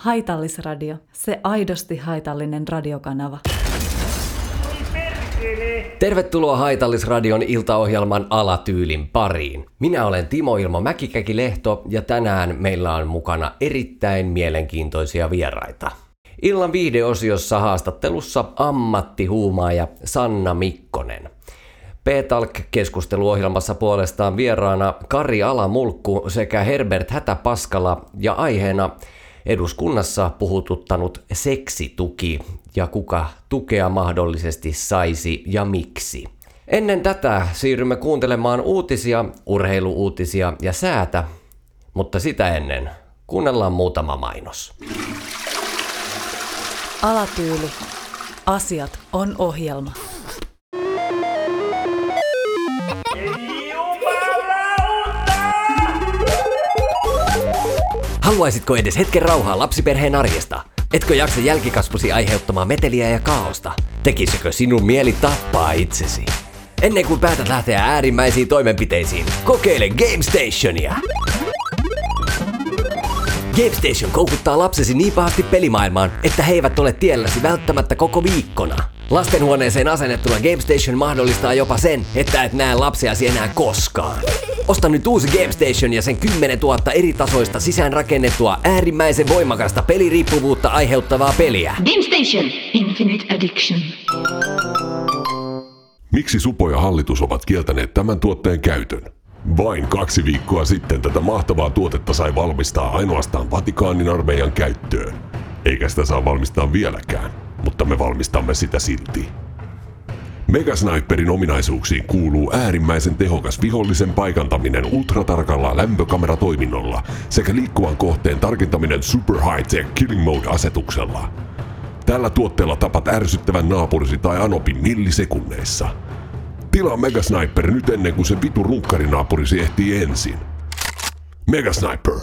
Haitallisradio, se aidosti haitallinen radiokanava. Tervetuloa Haitallisradion iltaohjelman Alatyylin pariin. Minä olen Timo Ilmo Mäkikäki-Lehto ja tänään meillä on mukana erittäin mielenkiintoisia vieraita. Illan viihdeosiossa haastattelussa ammattihuumaaja Sanna Mikkonen. P-Talk-keskusteluohjelmassa puolestaan vieraana Kari Alamulkku sekä Herbert Hätäpaskala ja aiheena eduskunnassa puhututtanut seksituki ja kuka tukea mahdollisesti saisi ja miksi. Ennen tätä siirrymme kuuntelemaan uutisia, urheiluuutisia ja säätä, mutta sitä ennen kuunnellaan muutama mainos. Alatyyli. Asiat on ohjelma. Haluaisitko edes hetken rauhaa lapsiperheen arjesta? Etkö jaksa jälkikasvusi aiheuttamaan meteliä ja kaaosta? Tekisikö sinun mieli tappaa itsesi? Ennen kuin päätät lähteä äärimmäisiin toimenpiteisiin, kokeile Game Stationia! GameStation koukuttaa lapsesi niin pahasti pelimaailmaan, että he eivät ole tielläsi välttämättä koko viikkona. Lastenhuoneeseen asennettuna GameStation mahdollistaa jopa sen, että et näe lapsiasi enää koskaan. Osta nyt uusi GameStation ja sen 10 000 eri tasoista sisäänrakennettua äärimmäisen voimakasta peliriippuvuutta aiheuttavaa peliä. GameStation. Infinite Addiction. Miksi Supo ja hallitus ovat kieltäneet tämän tuotteen käytön? Vain kaksi viikkoa sitten tätä mahtavaa tuotetta sai valmistaa ainoastaan Vatikaanin armeijan käyttöön. Eikä sitä saa valmistaa vieläkään, mutta me valmistamme sitä silti. Megasniperin ominaisuuksiin kuuluu äärimmäisen tehokas vihollisen paikantaminen ultratarkalla lämpökameratoiminnolla sekä liikkuvan kohteen tarkentaminen Super High Tech Killing Mode-asetuksella. Tällä tuotteella tapat ärsyttävän naapurisi tai anopin millisekunneissa. Tilaa Megasniper nyt ennen kuin se vitu runkkari-naapurisi ehtii ensin. Megasniper.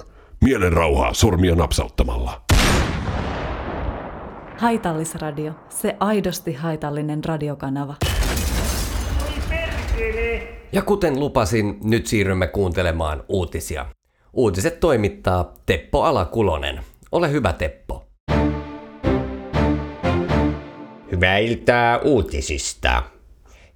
Mielen rauhaa sormia napsauttamalla. Haitallisradio, se aidosti haitallinen radiokanava. Ja kuten lupasin, nyt siirrymme kuuntelemaan uutisia. Uutiset toimittaa Teppo Alakulonen. Ole hyvä Teppo. Hyvää iltaa uutisista.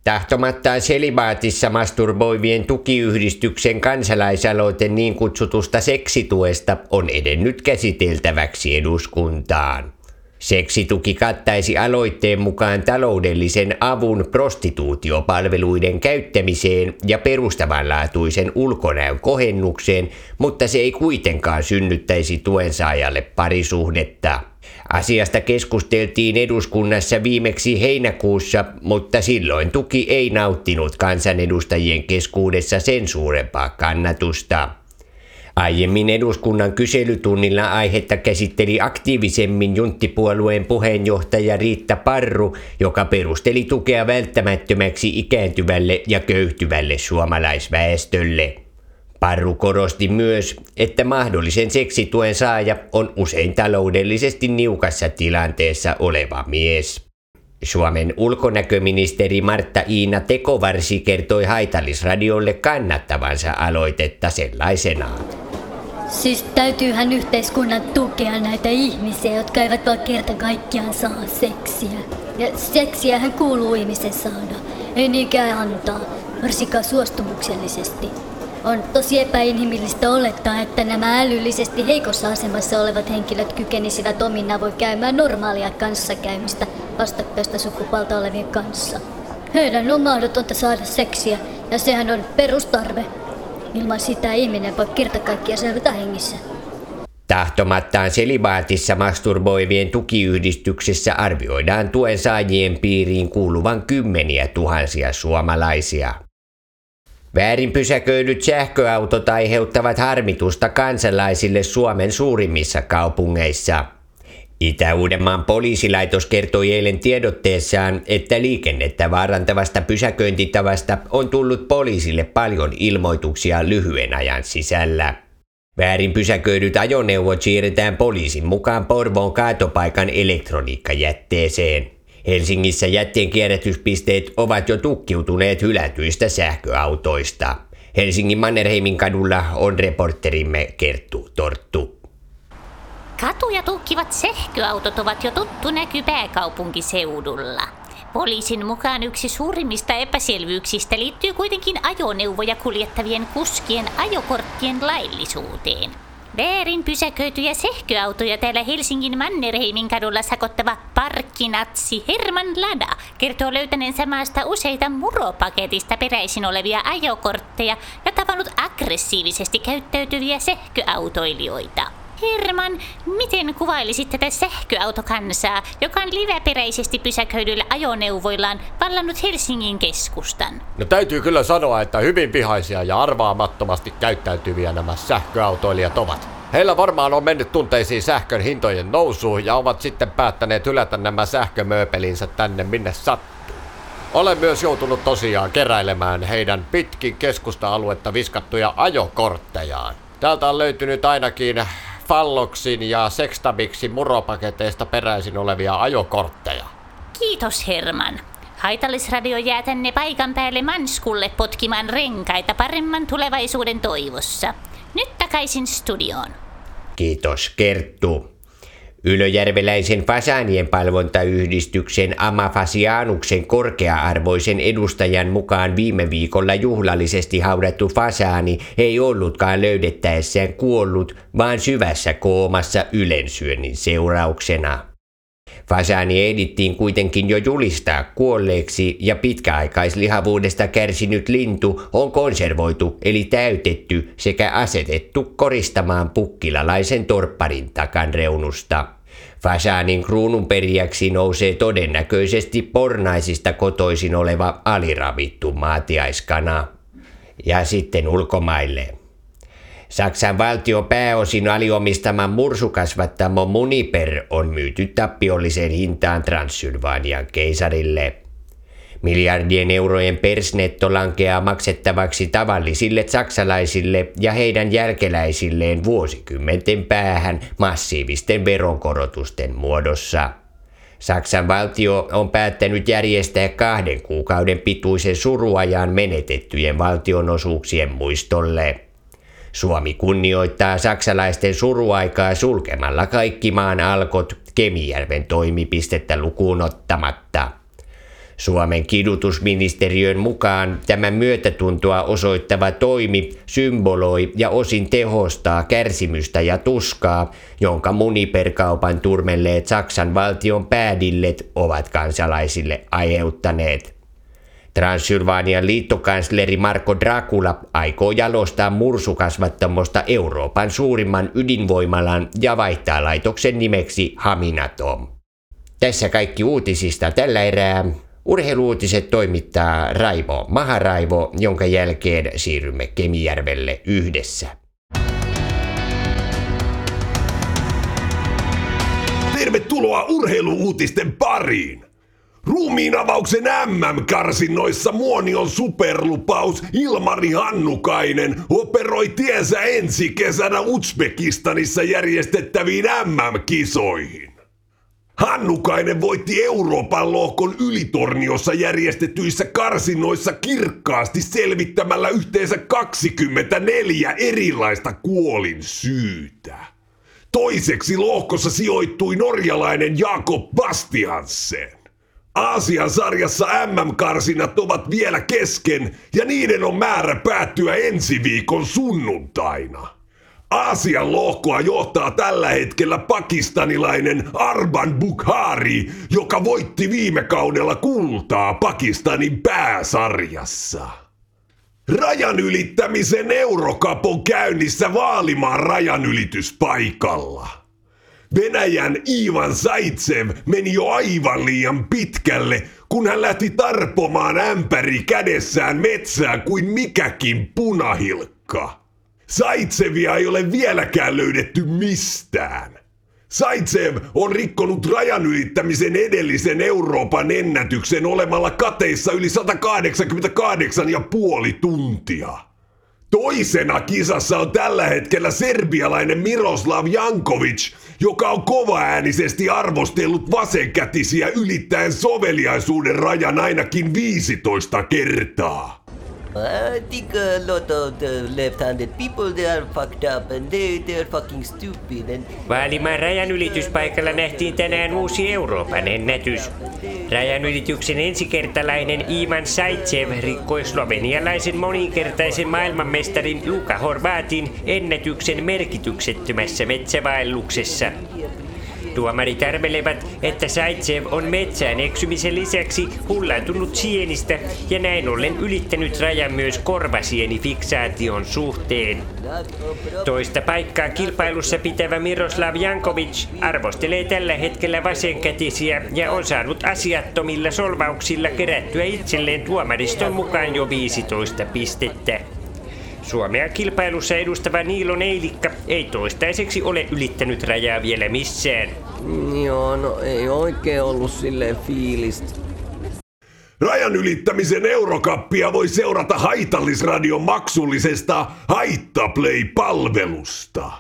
Tahtomattaan selibaatissa masturboivien tukiyhdistyksen kansalaisaloite niin kutsutusta seksituesta on edennyt käsiteltäväksi eduskuntaan. Seksituki kattaisi aloitteen mukaan taloudellisen avun prostituutiopalveluiden käyttämiseen ja perustavanlaatuisen ulkonäön kohennukseen, mutta se ei kuitenkaan synnyttäisi tuensaajalle parisuhdetta. Asiasta keskusteltiin eduskunnassa viimeksi heinäkuussa, mutta silloin tuki ei nauttinut kansanedustajien keskuudessa sen suurempaa kannatusta. Aiemmin eduskunnan kyselytunnilla aihetta käsitteli aktiivisemmin junttipuolueen puheenjohtaja Riitta Parru, joka perusteli tukea välttämättömäksi ikääntyvälle ja köyhtyvälle suomalaisväestölle. Parru korosti myös, että mahdollisen seksituen saaja on usein taloudellisesti niukassa tilanteessa oleva mies. Suomen ulkonäköministeri Martta Iina Tekovarsi kertoi Haitallisradiolle kannattavansa aloitetta sellaisenaan. Siis täytyyhän yhteiskunnan tukea näitä ihmisiä, jotka eivät vaan kerta kaikkiaan saa seksiä. Ja seksiähän kuuluu ihmisen saada, ei niinkään antaa, varsinkaan suostumuksellisesti. On tosi epäinhimillistä olettaa, että nämä älyllisesti heikossa asemassa olevat henkilöt kykenisivät omin voi käymään normaalia kanssakäymistä vastakkaista sukupuolta olevien kanssa. Heidän on mahdotonta saada seksiä, ja sehän on perustarve. Ilman sitä ihminen voi kerta kaikkiaan selvitä hengissä. Tahtomattaan selibaatissa masturboivien tukiyhdistyksessä arvioidaan tuen saajien piiriin kuuluvan kymmeniä tuhansia suomalaisia. Väärin pysäköidyt sähköautot aiheuttavat harmitusta kansalaisille Suomen suurimmissa kaupungeissa. Itä-Uudenmaan poliisilaitos kertoi eilen tiedotteessaan, että liikennettä vaarantavasta pysäköintitavasta on tullut poliisille paljon ilmoituksia lyhyen ajan sisällä. Väärin pysäköidyt ajoneuvot siirretään poliisin mukaan Porvoon kaatopaikan elektroniikkajätteeseen. Helsingissä jätteen kierrätyspisteet ovat jo tukkiutuneet hylätyistä sähköautoista. Helsingin Mannerheimin kadulla on reporterimme Kerttu Torttu. Katuja tukkivat sähköautot ovat jo tuttu näky pääkaupunkiseudulla. Poliisin mukaan yksi suurimmista epäselvyyksistä liittyy kuitenkin ajoneuvoja kuljettavien kuskien ajokorttien laillisuuteen. Väärin pysäköityjä sähköautoja täällä Helsingin Mannerheimin kadulla sakottava parkkinatsi Herman Lada kertoo löytäneensä maasta useita muropaketista peräisin olevia ajokortteja ja tavannut aggressiivisesti käyttäytyviä sähköautoilijoita. Herman, miten kuvailisit tätä sähköautokansaa, joka on liveperäisesti pysäköidyillä ajoneuvoillaan vallannut Helsingin keskustan? No täytyy kyllä sanoa, että hyvin vihaisia ja arvaamattomasti käyttäytyviä nämä sähköautoilijat ovat. Heillä varmaan on mennyt tunteisiin sähkön hintojen nousuun ja ovat sitten päättäneet hylätä nämä sähkömööpelinsä tänne minne sattuu. Olen myös joutunut tosiaan keräilemään heidän pitkin keskusta-aluetta viskattuja ajokorttejaan. Täältä on löytynyt ainakin Falloksin ja Sextabiksin muropaketeista peräisin olevia ajokortteja. Kiitos Herman. Haitallisradio jää tänne paikan päälle Manskulle potkimaan renkaita paremman tulevaisuuden toivossa. Nyt takaisin studioon. Kiitos Kerttu. Ylöjärveläisen fasaanien palvontayhdistyksen Amafasianuksen korkea-arvoisen edustajan mukaan viime viikolla juhlallisesti haudattu fasaani ei ollutkaan löydettäessään kuollut, vaan syvässä koomassa ylensyönnin seurauksena. Fasaani ehdittiin kuitenkin jo julistaa kuolleeksi ja pitkäaikaislihavuudesta kärsinyt lintu on konservoitu eli täytetty sekä asetettu koristamaan pukkilalaisen torpparin takan reunusta. Fasaanin kruununperijäksi nousee todennäköisesti pornaisista kotoisin oleva aliravittu maatiaiskana. Ja sitten ulkomaille. Saksan valtion pääosin aliomistaman mursukasvattamo Muniper on myyty tappiolliseen hintaan Transsylvanian keisarille. Miljardien eurojen persnetto lankeaa maksettavaksi tavallisille saksalaisille ja heidän jälkeläisilleen vuosikymmenten päähän massiivisten veronkorotusten muodossa. Saksan valtio on päättänyt järjestää kahden kuukauden pituisen suruajan menetettyjen valtionosuuksien muistolle. Suomi kunnioittaa saksalaisten suruaikaa sulkemalla kaikki maan alkot Kemijärven toimipistettä lukuun ottamatta. Suomen kidutusministeriön mukaan tämä myötätuntoa osoittava toimi symboloi ja osin tehostaa kärsimystä ja tuskaa, jonka muniperkaupan turmelleet Saksan valtion päädillet ovat kansalaisille aiheuttaneet. Transsylvanian liittokansleri Marko Dracula aikoo jalostaa mursukasvattamosta Euroopan suurimman ydinvoimalan ja vaihtaa laitoksen nimeksi Haminatom. Tässä kaikki uutisista tällä erää. Urheiluutiset toimittaa Raivo Maharaivo, jonka jälkeen siirrymme Kemijärvelle yhdessä. Tervetuloa urheiluuutisten pariin! Ruumiinavauksen MM-karsinnoissa Muonion superlupaus Ilmari Hannukainen operoi tiensä ensi kesänä Uzbekistanissa järjestettäviin MM-kisoihin. Hannukainen voitti Euroopan lohkon ylitorniossa järjestetyissä karsinnoissa kirkkaasti selvittämällä yhteensä 24 erilaista kuolin syytä. Toiseksi lohkossa sijoittui norjalainen Jakob Bastiansen. Aasian sarjassa MM-karsinat ovat vielä kesken ja niiden on määrä päättyä ensi viikon sunnuntaina. Aasian lohkoa johtaa tällä hetkellä pakistanilainen Arban Bukhari, joka voitti viime kaudella kultaa Pakistanin pääsarjassa. Rajan ylittämisen Eurokap on käynnissä Vaalimaan rajanylityspaikalla. Venäjän Ivan Zaitsev meni jo aivan liian pitkälle, kun hän lähti tarpomaan ämpäri kädessään metsään kuin mikäkin punahilkka. Zaitsevia ei ole vieläkään löydetty mistään. Zaitsev on rikkonut rajan ylittämisen edellisen Euroopan ennätyksen olemalla kateissa yli 188,5 tuntia. Toisena kisassa on tällä hetkellä serbialainen Miroslav Jankovic, joka on kovaäänisesti arvostellut vasenkätisiä ylittäen soveliaisuuden rajan ainakin 15 kertaa. I think a lot of the left-handed people they are fucked up and they they're fucking stupid and Vaalimaan rajanylityspaikalla nähtiin tänään uusi Euroopan ennätys. Rajanylityksen ensikertalainen Ivan Saitsev rikkoi slovenialaisen moninkertaisen maailmanmestarin Luka Horvatin ennätyksen merkityksettömässä metsävaelluksessa. Tuomarit arvelevat, että Saitsev on metsään eksymisen lisäksi hullaantunut sienistä ja näin ollen ylittänyt rajan myös korvasienifiksaation suhteen. Toista paikkaa kilpailussa pitävä Miroslav Jankovic arvostelee tällä hetkellä vasenkätisiä ja on saanut asiattomilla solvauksilla kerättyä itselleen tuomariston mukaan jo 15 pistettä. Suomea kilpailussa edustava Niilo Neilikka ei toistaiseksi ole ylittänyt rajaa vielä missään. joo, no ei oikein ollut silleen fiilistä. Rajan ylittämisen eurokappia voi seurata Haitallisradion maksullisesta Haittaplay-palvelusta.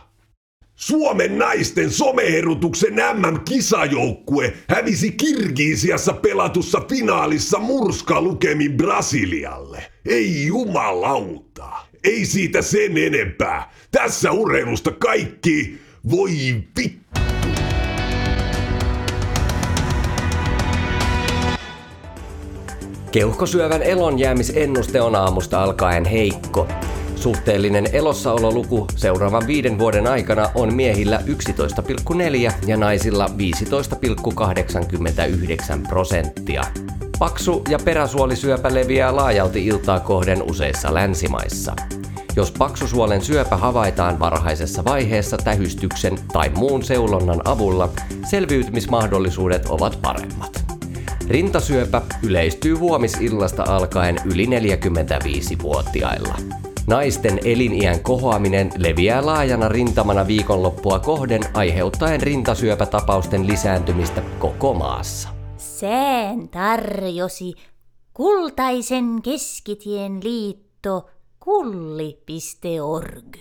Suomen naisten someherutuksen MM-kisajoukkue hävisi Kirgiisiassa pelatussa finaalissa murskalukemin Brasilialle. Ei jumalauta. Ei siitä sen enempää. Tässä urheilusta kaikki voi vittu. Keuhkosyövän elonjäämisennuste on aamusta alkaen heikko. Suhteellinen elossaololuku seuraavan viiden vuoden aikana on miehillä 11,4 ja naisilla 15,89 prosenttia. Paksu- ja peräsuolisyöpä leviää laajalti iltaa kohden useissa länsimaissa. Jos paksusuolen syöpä havaitaan varhaisessa vaiheessa tähystyksen tai muun seulonnan avulla, selviytymismahdollisuudet ovat paremmat. Rintasyöpä yleistyy huomisillasta alkaen yli 45-vuotiailla. Naisten eliniän kohoaminen leviää laajana rintamana viikonloppua kohden aiheuttaen rintasyöpätapausten lisääntymistä koko maassa. Sään tarjosi kultaisen keskitien liitto kulli.org.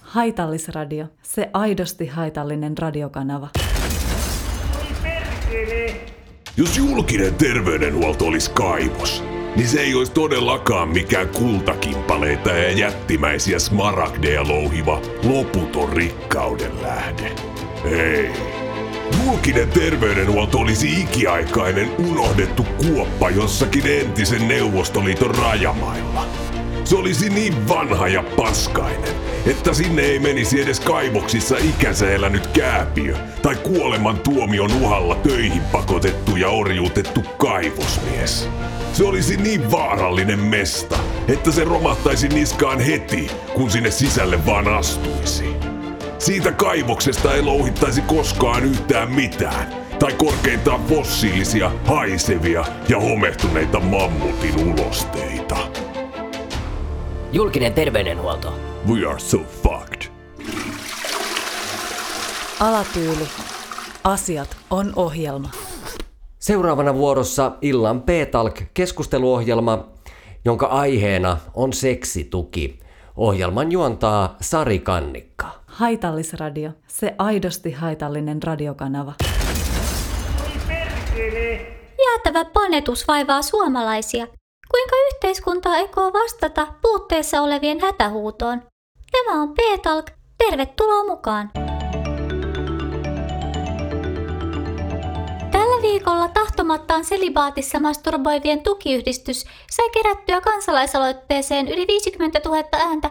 Haitallisradio. Se aidosti haitallinen radiokanava. Jos julkinen terveydenhuolto olisi kaivos, niin se ei olisi todellakaan mikään kultakimpaleita ja jättimäisiä smaragdeja louhiva loputon rikkauden lähde. Ei. Julkinen terveydenhuolto olisi ikiaikainen unohdettu kuoppa jossakin entisen Neuvostoliiton rajamailla. Se olisi niin vanha ja paskainen, että sinne ei menisi edes kaivoksissa ikänsä elänyt kääpiö tai kuoleman tuomion uhalla töihin pakotettu ja orjuutettu kaivosmies. Se olisi niin vaarallinen mesta, että se romahtaisi niskaan heti, kun sinne sisälle vaan astuisi. Siitä kaivoksesta ei louhittaisi koskaan yhtään mitään, tai korkeintaan fossiilisia, haisevia ja homehtuneita mammutin ulosteita. Julkinen terveydenhuolto. We are so fucked. Alatyyli. Asiat on ohjelma. Seuraavana vuorossa illan P-Talk keskusteluohjelma, jonka aiheena on seksituki. Ohjelman juontaa Sari Kannikka. Haitallisradio. Se aidosti haitallinen radiokanava. Jäätävä panetus vaivaa suomalaisia. Kuinka yhteiskunta aikoo vastata puutteessa olevien hätähuutoon? Tämä on P-Talk. Tervetuloa mukaan! Tällä viikolla tahtomattaan selibaatissa masturboivien tukiyhdistys sai kerättyä kansalaisaloitteeseen yli 50 000 ääntä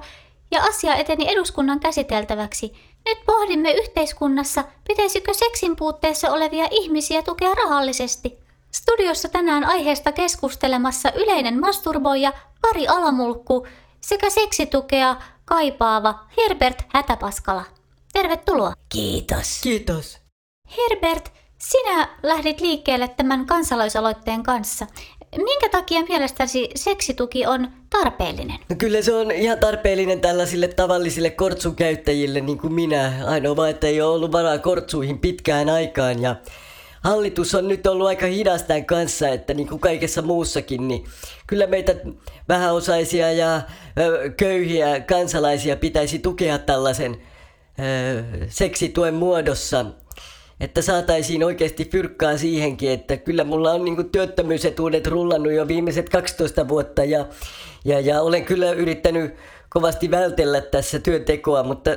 ja asia eteni eduskunnan käsiteltäväksi. Nyt pohdimme yhteiskunnassa, pitäisikö seksin puutteessa olevia ihmisiä tukea rahallisesti. Studiossa tänään aiheesta keskustelemassa yleinen masturboija Kari Alamulkku sekä seksitukea kaipaava Herbert Hätäpaskala. Tervetuloa. Kiitos. Kiitos. Herbert, sinä lähdit liikkeelle tämän kansalaisaloitteen kanssa. Minkä takia mielestäsi seksituki on tarpeellinen? No kyllä se on ihan tarpeellinen tällaisille tavallisille kortsun käyttäjille niin kuin minä. Ainoa vaan, että ei ole ollut varaa kortsuihin pitkään aikaan ja hallitus on nyt ollut aika hidas tämän kanssa, että niin kuin kaikessa muussakin, niin kyllä meitä vähäosaisia ja köyhiä kansalaisia pitäisi tukea tällaisen seksituen muodossa. Että saataisiin oikeasti fyrkkaa siihenkin, että kyllä mulla on niinku työttömyysetuudet rullannut jo viimeiset 12 vuotta ja, ja, ja olen kyllä yrittänyt kovasti vältellä tässä työntekoa, mutta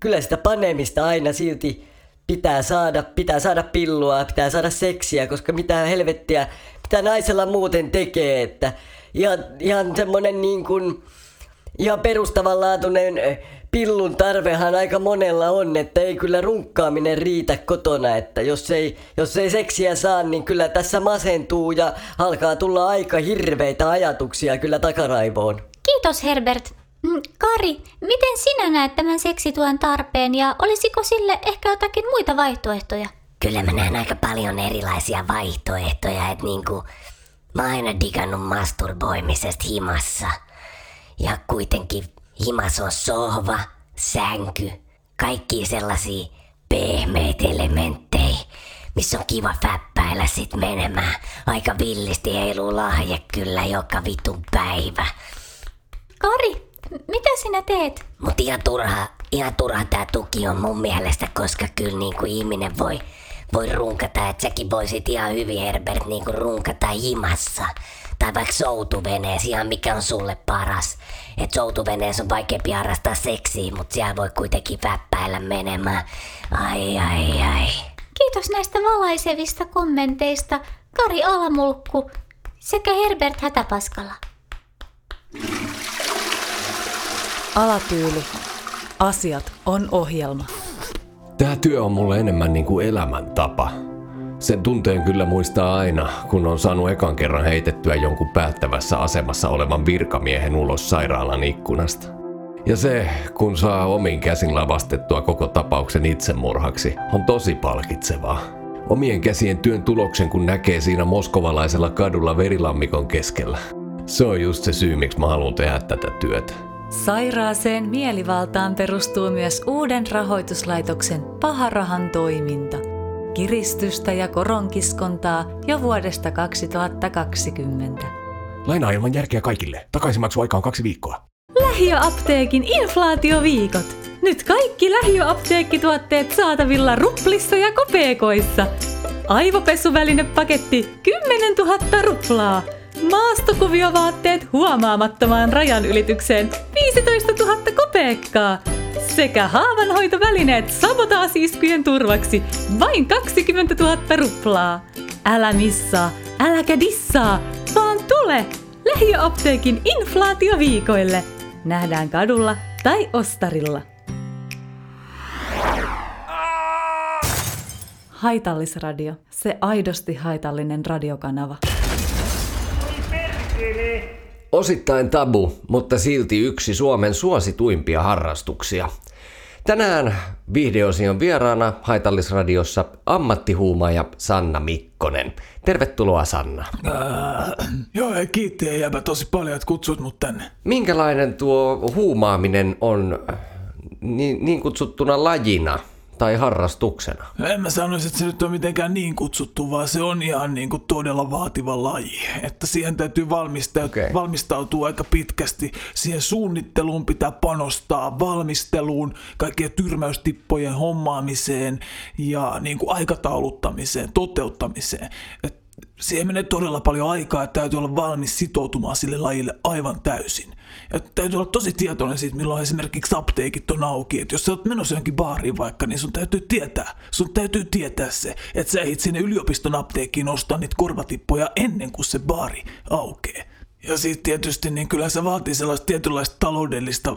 kyllä sitä panemista aina silti pitää saada, pitää saada pillua, pitää saada seksiä, koska mitä helvettiä, mitä naisella muuten tekee, että ihan, ihan semmonen niin kuin, ihan perustavanlaatuinen pillun tarvehan aika monella on, että ei kyllä runkkaaminen riitä kotona, että jos ei, jos ei seksiä saa, niin kyllä tässä masentuu ja alkaa tulla aika hirveitä ajatuksia kyllä takaraivoon. Kiitos Herbert. Mm, Kari, miten sinä näet tämän seksituen tarpeen ja olisiko sille ehkä jotakin muita vaihtoehtoja? Kyllä mä näen aika paljon erilaisia vaihtoehtoja, että niinku mä oon aina digannut masturboimisesta himassa. Ja kuitenkin himas on sohva, sänky, kaikki sellaisia pehmeitä elementtejä, missä on kiva fäppäillä sit menemään. Aika villisti heiluu lahje kyllä joka vitun päivä. Kari, mitä sinä teet? Mut ihan turha, ihan turha tää tuki on mun mielestä, koska kyllä niinku ihminen voi, voi runkata, että säkin voisit ihan hyvin Herbert niinku runkata himassa. Tai vaikka soutuveneessä, ihan mikä on sulle paras. Et soutuveneessä on vaikeampi harrastaa seksiä, mutta siellä voi kuitenkin väppäillä menemään. Ai ai ai. Kiitos näistä valaisevista kommenteista Kari Alamulkku sekä Herbert Hätäpaskala. Alatyyli. Asiat on ohjelma. Tämä työ on mulle enemmän niin kuin elämäntapa. Sen tunteen kyllä muistaa aina, kun on saanut ekan kerran heitettyä jonkun päättävässä asemassa olevan virkamiehen ulos sairaalan ikkunasta. Ja se, kun saa omin käsin lavastettua koko tapauksen itsemurhaksi, on tosi palkitsevaa. Omien käsien työn tuloksen, kun näkee siinä moskovalaisella kadulla verilammikon keskellä. Se on just se syy, miksi mä haluan tehdä tätä työtä. Sairaaseen mielivaltaan perustuu myös uuden rahoituslaitoksen Paharahan toiminta. Kiristystä ja koronkiskontaa jo vuodesta 2020. Lainaa ilman järkeä kaikille. Takaisinmaksuaika on kaksi viikkoa. Lähiöapteekin inflaatioviikot. Nyt kaikki lähiöapteekkituotteet saatavilla ruplissa ja kopeekoissa. Aivopesuvälinepaketti 10 000 ruplaa. Maastokuviovaatteet huomaamattomaan rajan ylitykseen 15 000 kopeekkaa. Sekä haavanhoitovälineet sabotaasiskujen turvaksi vain 20 000 ruplaa. Älä missaa, äläkä dissaa, vaan tule lähiöapteekin inflaatioviikoille. Nähdään kadulla tai ostarilla. Haitallisradio. Se aidosti haitallinen radiokanava. Osittain tabu, mutta silti yksi Suomen suosituimpia harrastuksia. Tänään videosion vieraana Haitallisradiossa ammattihuumaaja Sanna Mikkonen. Tervetuloa Sanna. Äh, joo, kiitti ja jäbä tosi paljon, että kutsut mut tänne. Minkälainen tuo huumaaminen on niin, niin kutsuttuna lajina tai harrastuksena? En mä sanoisi, että se nyt on mitenkään niin kutsuttu, vaan se on ihan niin kuin todella vaativa laji. Että siihen täytyy valmistautua, okay. valmistautua aika pitkästi. Siihen suunnitteluun pitää panostaa, valmisteluun, kaikkien tyrmäystippojen hommaamiseen ja niin kuin aikatauluttamiseen, toteuttamiseen. Et siihen menee todella paljon aikaa, että täytyy olla valmis sitoutumaan sille lajille aivan täysin. Ja täytyy olla tosi tietoinen siitä, milloin esimerkiksi apteekit on auki. Että jos sä oot menossa johonkin baariin vaikka, niin sun täytyy tietää, sun täytyy tietää se, että sä ehdit sinne yliopiston apteekkiin ostaa niitä korvatippoja ennen kuin se baari aukeaa. Ja sitten tietysti niin kyllä se vaatii sellaista tietynlaista taloudellista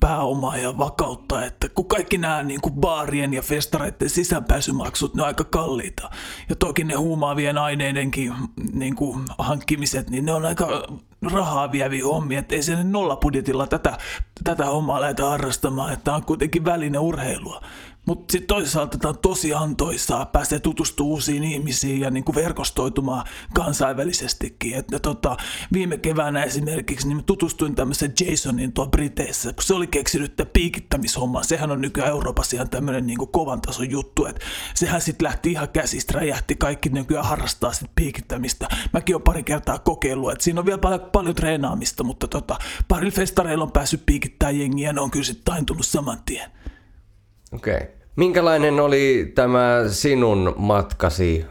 pääomaa ja vakautta, että kun kaikki nämä niin kuin baarien ja festareiden sisäänpääsymaksut, ne on aika kalliita. Ja toki ne huumaavien aineidenkin niin kuin hankkimiset, niin ne on aika rahaa vieviä hommia, että ei se nollapudjetilla tätä, tätä hommaa lähdetä harrastamaan, että tämä on kuitenkin väline urheilua. Mutta sitten toisaalta tämä on tosi antoisaa, pääsee tutustumaan uusiin ihmisiin ja niinku verkostoitumaan kansainvälisestikin. Et, ja tota, viime keväänä esimerkiksi niin tutustuin tämmöisen Jasonin tuo Briteissä, kun se oli keksinyt tämän piikittämishomman. Sehän on nykyään Euroopassa ihan tämmöinen niinku kovan tason juttu, että sehän sitten lähti ihan käsistä, räjähti kaikki nykyään harrastaa sit piikittämistä. Mäkin olen pari kertaa kokeillut, että siinä on vielä paljon, paljon treenaamista, mutta tota, parilla festareilla on päässyt piikittämään jengiä ja ne on kyllä sitten taintunut saman tien. Okei. Okay. Minkälainen oli tämä sinun matkasi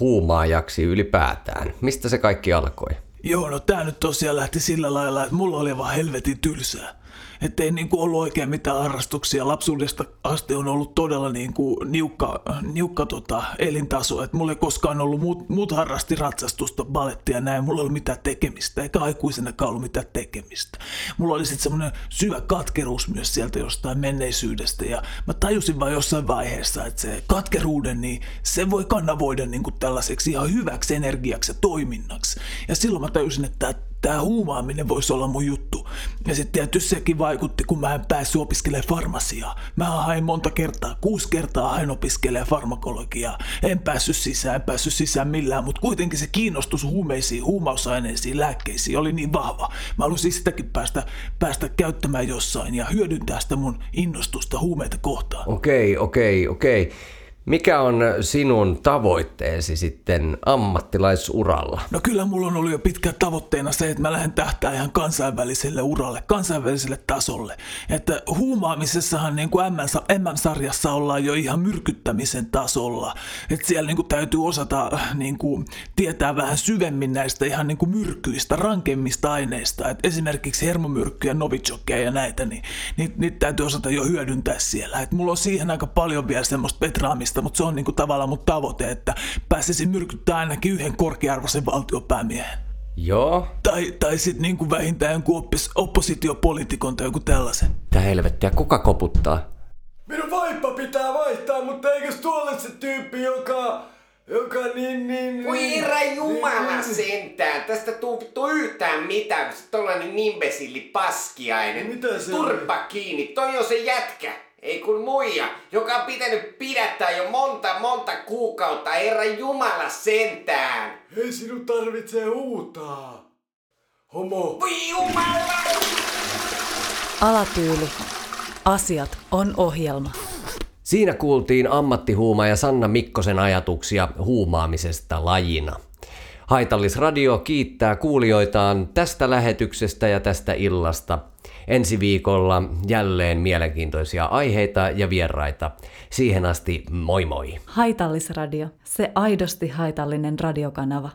huumaajaksi ylipäätään? Mistä se kaikki alkoi? Joo, no tää nyt tosiaan lähti sillä lailla, että mulla oli vaan helvetin tylsää. Että ei niinku ollut oikein mitään harrastuksia. Lapsuudesta asti on ollut todella niinku niukka, niukka tota elintaso. Että mulla ei koskaan ollut, muut, muut harrasti ratsastusta, balettia ja näin. Mulla ei ollut mitään tekemistä, eikä aikuisenakaan ollut mitään tekemistä. Mulla oli sitten semmoinen syvä katkeruus myös sieltä jostain menneisyydestä. Ja mä tajusin vaan jossain vaiheessa, että se katkeruuden, niin se voi kannavoida niinku tällaiseksi ihan hyväksi energiaksi ja toiminnaksi. Ja silloin mä tajusin, että tämä huumaaminen voisi olla mun juttu. Ja sitten tietysti sekin vaikutti, kun mä en päässyt opiskelemaan farmasiaa. Mä hain monta kertaa, kuusi kertaa hain opiskelemaan farmakologiaa. En päässyt sisään, en päässyt sisään millään, mutta kuitenkin se kiinnostus huumeisiin, huumausaineisiin, lääkkeisiin oli niin vahva. Mä halusin sitäkin päästä, päästä käyttämään jossain ja hyödyntää sitä mun innostusta huumeita kohtaan. Okei, okei, okei. Mikä on sinun tavoitteesi sitten ammattilaisuralla? No kyllä mulla on ollut jo pitkä tavoitteena se, että mä lähden tähtää ihan kansainväliselle uralle, kansainväliselle tasolle. Että huumaamisessahan niin kuin MM-sarjassa ollaan jo ihan myrkyttämisen tasolla. Että siellä niin kuin täytyy osata niin kuin tietää vähän syvemmin näistä ihan niin kuin myrkyistä, rankemmista aineista. Et esimerkiksi hermomyrkkyjä, novichokkeja ja näitä, niin niitä, niitä täytyy osata jo hyödyntää siellä. Et mulla on siihen aika paljon vielä semmoista petraamista, mutta se on niin kuin tavallaan mun tavoite, että pääsisin myrkyttää ainakin yhden korkearvoisen valtiopäämiehen. Joo. Tai, tai sitten niin kuin vähintään jonkun oppis, oppositiopoliitikon tai joku tällaisen. Tää helvettiä, kuka koputtaa? Minun vaippa pitää vaihtaa, mutta eikös tuolle se tyyppi, joka... Joka niin, niin... Voi herra jumala sentään, tästä tuu vittu yhtään mitään, se tollanen imbesilli paskiainen. Mitä se Turpa kiinni, toi on se jätkä. Ei kun muija, joka on pitänyt pidättää jo monta monta kuukautta, herra jumala sentään. Ei sinun tarvitse huutaa. Homo. Voi jumala! Alatyyli. Asiat on ohjelma. Siinä kuultiin ammattihuuma ja Sanna Mikkosen ajatuksia huumaamisesta lajina. Haitallisradio kiittää kuulijoitaan tästä lähetyksestä ja tästä illasta. Ensi viikolla jälleen mielenkiintoisia aiheita ja vieraita. Siihen asti moi moi! Haitallisradio. Se aidosti haitallinen radiokanava.